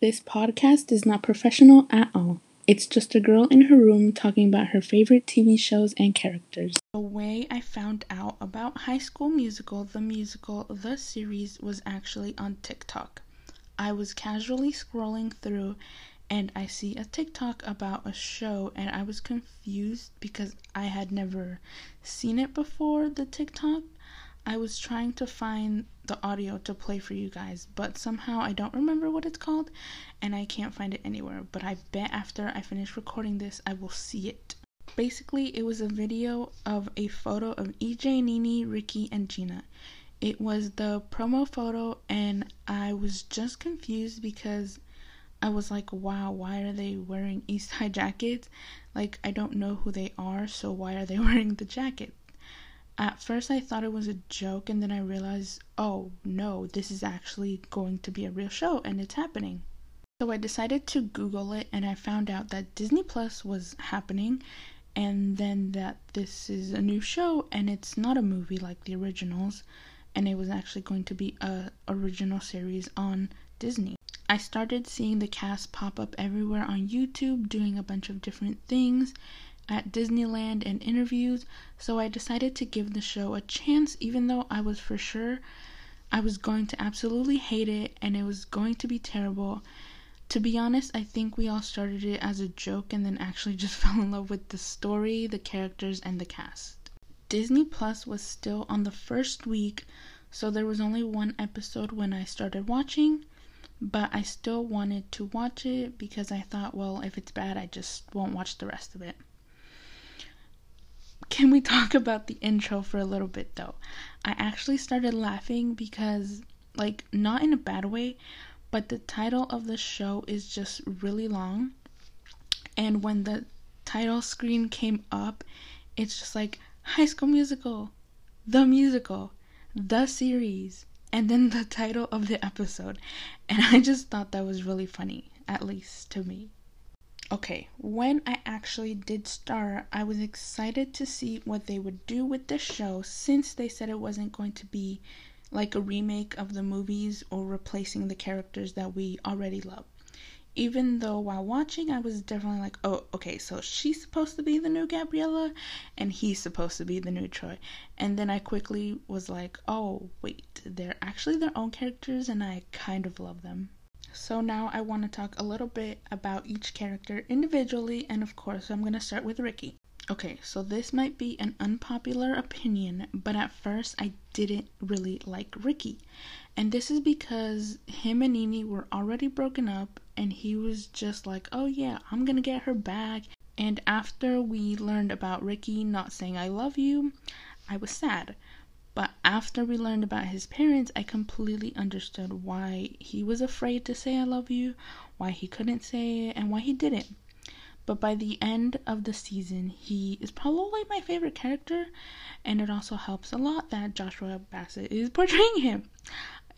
This podcast is not professional at all. It's just a girl in her room talking about her favorite TV shows and characters. The way I found out about High School Musical, the musical, the series, was actually on TikTok. I was casually scrolling through and I see a TikTok about a show and I was confused because I had never seen it before the TikTok. I was trying to find the audio to play for you guys, but somehow I don't remember what it's called and I can't find it anywhere. But I bet after I finish recording this, I will see it. Basically, it was a video of a photo of EJ, Nini, Ricky, and Gina. It was the promo photo, and I was just confused because I was like, wow, why are they wearing East High jackets? Like, I don't know who they are, so why are they wearing the jacket? At first, I thought it was a joke, and then I realized, oh no, this is actually going to be a real show and it's happening. So I decided to Google it, and I found out that Disney Plus was happening, and then that this is a new show and it's not a movie like the originals, and it was actually going to be a original series on Disney. I started seeing the cast pop up everywhere on YouTube doing a bunch of different things, at Disneyland and interviews, so I decided to give the show a chance, even though I was for sure I was going to absolutely hate it and it was going to be terrible. To be honest, I think we all started it as a joke and then actually just fell in love with the story, the characters, and the cast. Disney Plus was still on the first week, so there was only one episode when I started watching, but I still wanted to watch it because I thought, well, if it's bad, I just won't watch the rest of it. Can we talk about the intro for a little bit though? I actually started laughing because, like, not in a bad way, but the title of the show is just really long. And when the title screen came up, it's just like High School Musical, the musical, the series, and then the title of the episode. And I just thought that was really funny, at least to me. Okay, when I actually did start, I was excited to see what they would do with the show since they said it wasn't going to be like a remake of the movies or replacing the characters that we already love. Even though while watching, I was definitely like, oh, okay, so she's supposed to be the new Gabriella and he's supposed to be the new Troy. And then I quickly was like, oh, wait, they're actually their own characters and I kind of love them. So now I want to talk a little bit about each character individually, and of course, I'm going to start with Ricky. Okay, so this might be an unpopular opinion, but at first I didn't really like Ricky. And this is because him and Nini were already broken up, and he was just like, oh yeah, I'm gonna get her back. And after we learned about Ricky not saying I love you, I was sad. But after we learned about his parents, I completely understood why he was afraid to say I love you, why he couldn't say it, and why he didn't. But by the end of the season, he is probably my favorite character, and it also helps a lot that Joshua Bassett is portraying him.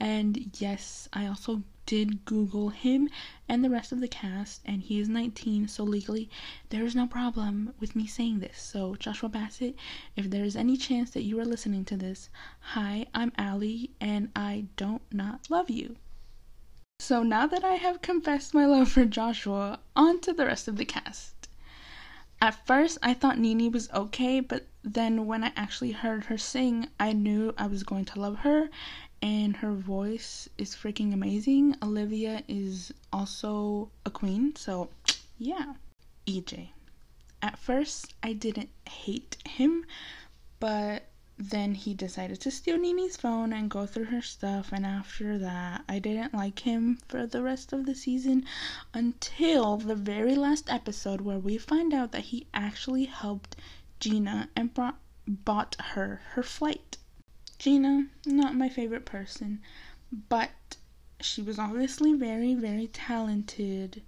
And yes, I also did Google him and the rest of the cast, and he is 19, so legally there is no problem with me saying this. So, Joshua Bassett, if there is any chance that you are listening to this, hi, I'm Allie, and I don't not love you. So, now that I have confessed my love for Joshua, on to the rest of the cast. At first, I thought Nini was okay, but then when I actually heard her sing, I knew I was going to love her, and her voice is freaking amazing. Olivia is also a queen, so yeah. EJ. At first, I didn't hate him, but then he decided to steal Nini's phone and go through her stuff, and after that, I didn't like him for the rest of the season until the very last episode where we find out that he actually helped Gina and brought, bought her her flight. Gina, not my favorite person, but she was obviously very, very talented.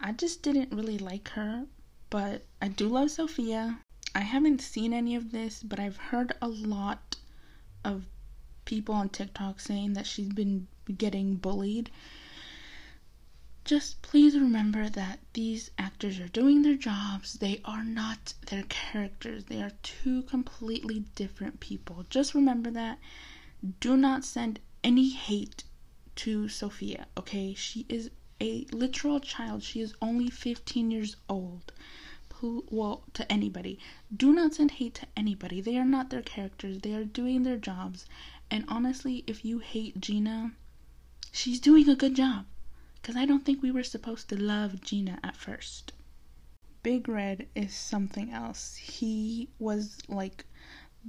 I just didn't really like her, but I do love Sophia. I haven't seen any of this, but I've heard a lot of people on TikTok saying that she's been getting bullied just please remember that these actors are doing their jobs. They are not their characters. They are two completely different people. Just remember that. Do not send any hate to Sophia, okay? She is a literal child. She is only 15 years old. Well, to anybody. Do not send hate to anybody. They are not their characters. They are doing their jobs. And honestly, if you hate Gina, she's doing a good job. Because I don't think we were supposed to love Gina at first. Big Red is something else. He was like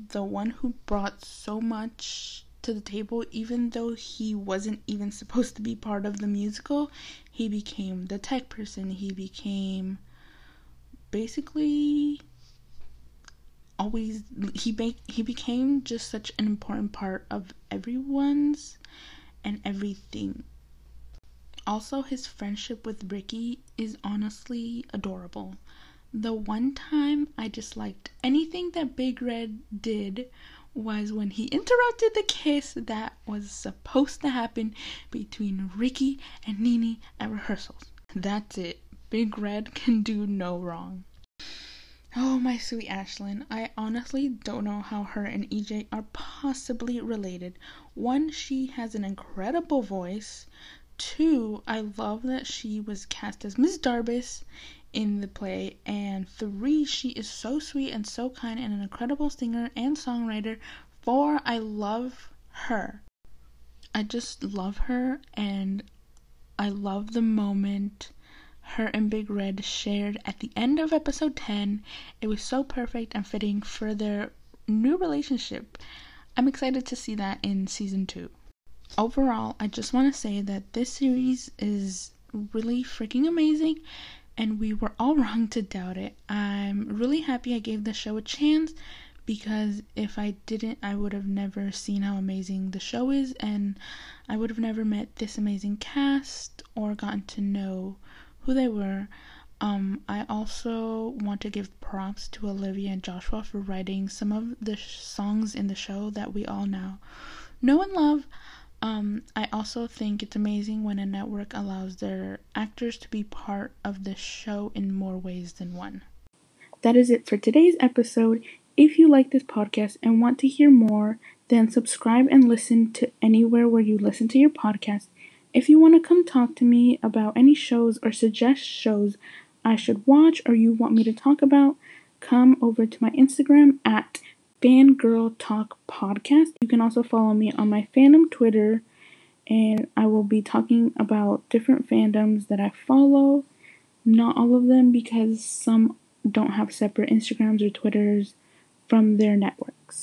the one who brought so much to the table, even though he wasn't even supposed to be part of the musical. He became the tech person, he became basically always he be, he became just such an important part of everyone's and everything. Also, his friendship with Ricky is honestly adorable. The one time I disliked anything that Big Red did was when he interrupted the kiss that was supposed to happen between Ricky and Nini at rehearsals. That's it. Big Red can do no wrong. Oh, my sweet Ashlyn. I honestly don't know how her and EJ are possibly related. One, she has an incredible voice. Two, I love that she was cast as Miss Darbus in the play. And three, she is so sweet and so kind and an incredible singer and songwriter. Four, I love her. I just love her and I love the moment her and Big Red shared at the end of episode 10. It was so perfect and fitting for their new relationship. I'm excited to see that in season 2. Overall, I just want to say that this series is really freaking amazing and we were all wrong to doubt it. I'm really happy I gave the show a chance because if I didn't, I would have never seen how amazing the show is, and I would have never met this amazing cast or gotten to know who they were. Um, I also want to give props to Olivia and Joshua for writing some of the sh- songs in the show that we all now know and love. Um, I also think it's amazing when a network allows their actors to be part of the show in more ways than one. That is it for today's episode. If you like this podcast and want to hear more, then subscribe and listen to anywhere where you listen to your podcast. If you want to come talk to me about any shows or suggest shows I should watch or you want me to talk about, come over to my Instagram at Fangirl Talk Podcast. You can also follow me on my fandom Twitter, and I will be talking about different fandoms that I follow. Not all of them because some don't have separate Instagrams or Twitters from their networks.